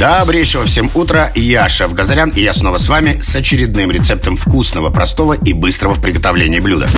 Добрейшего всем утра, я Шеф Газарян, и я снова с вами с очередным рецептом вкусного, простого и быстрого в приготовлении блюда.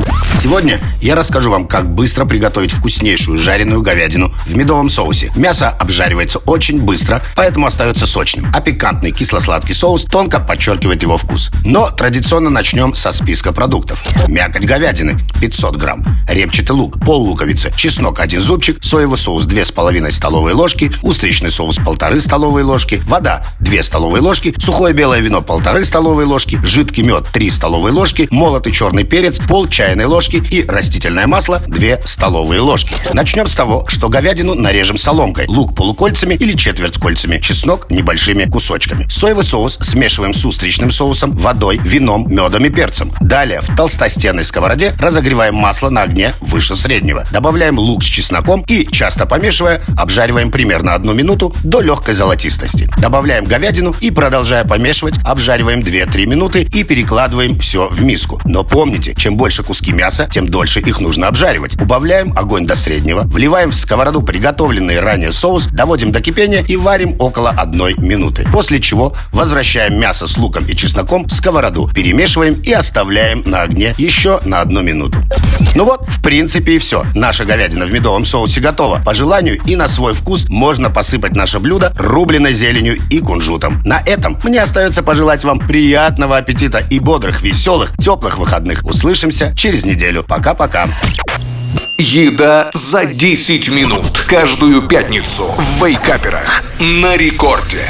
Сегодня я расскажу вам, как быстро приготовить вкуснейшую жареную говядину в медовом соусе. Мясо обжаривается очень быстро, поэтому остается сочным, а пикантный кисло-сладкий соус тонко подчеркивает его вкус. Но традиционно начнем со списка продуктов. Мякоть говядины 500 грамм, репчатый лук, пол луковицы, чеснок 1 зубчик, соевый соус 2,5 столовые ложки, устричный соус 1,5 столовые ложки, ложки, вода 2 столовые ложки, сухое белое вино 1,5 столовые ложки, жидкий мед 3 столовые ложки, молотый черный перец пол чайной ложки и растительное масло 2 столовые ложки. Начнем с того, что говядину нарежем соломкой, лук полукольцами или четверть кольцами, чеснок небольшими кусочками. Соевый соус смешиваем с устричным соусом, водой, вином, медом и перцем. Далее в толстостенной сковороде разогреваем масло на огне выше среднего. Добавляем лук с чесноком и, часто помешивая, обжариваем примерно одну минуту до легкой золотистости жидкости. Добавляем говядину и, продолжая помешивать, обжариваем 2-3 минуты и перекладываем все в миску. Но помните, чем больше куски мяса, тем дольше их нужно обжаривать. Убавляем огонь до среднего, вливаем в сковороду приготовленный ранее соус, доводим до кипения и варим около 1 минуты. После чего возвращаем мясо с луком и чесноком в сковороду, перемешиваем и оставляем на огне еще на одну минуту. Ну вот, в принципе и все. Наша говядина в медовом соусе готова. По желанию и на свой вкус можно посыпать наше блюдо рубленой зеленью и кунжутом. На этом мне остается пожелать вам приятного аппетита и бодрых, веселых, теплых выходных. Услышимся через неделю. Пока-пока. Еда за 10 минут. Каждую пятницу в Вейкаперах. На рекорде.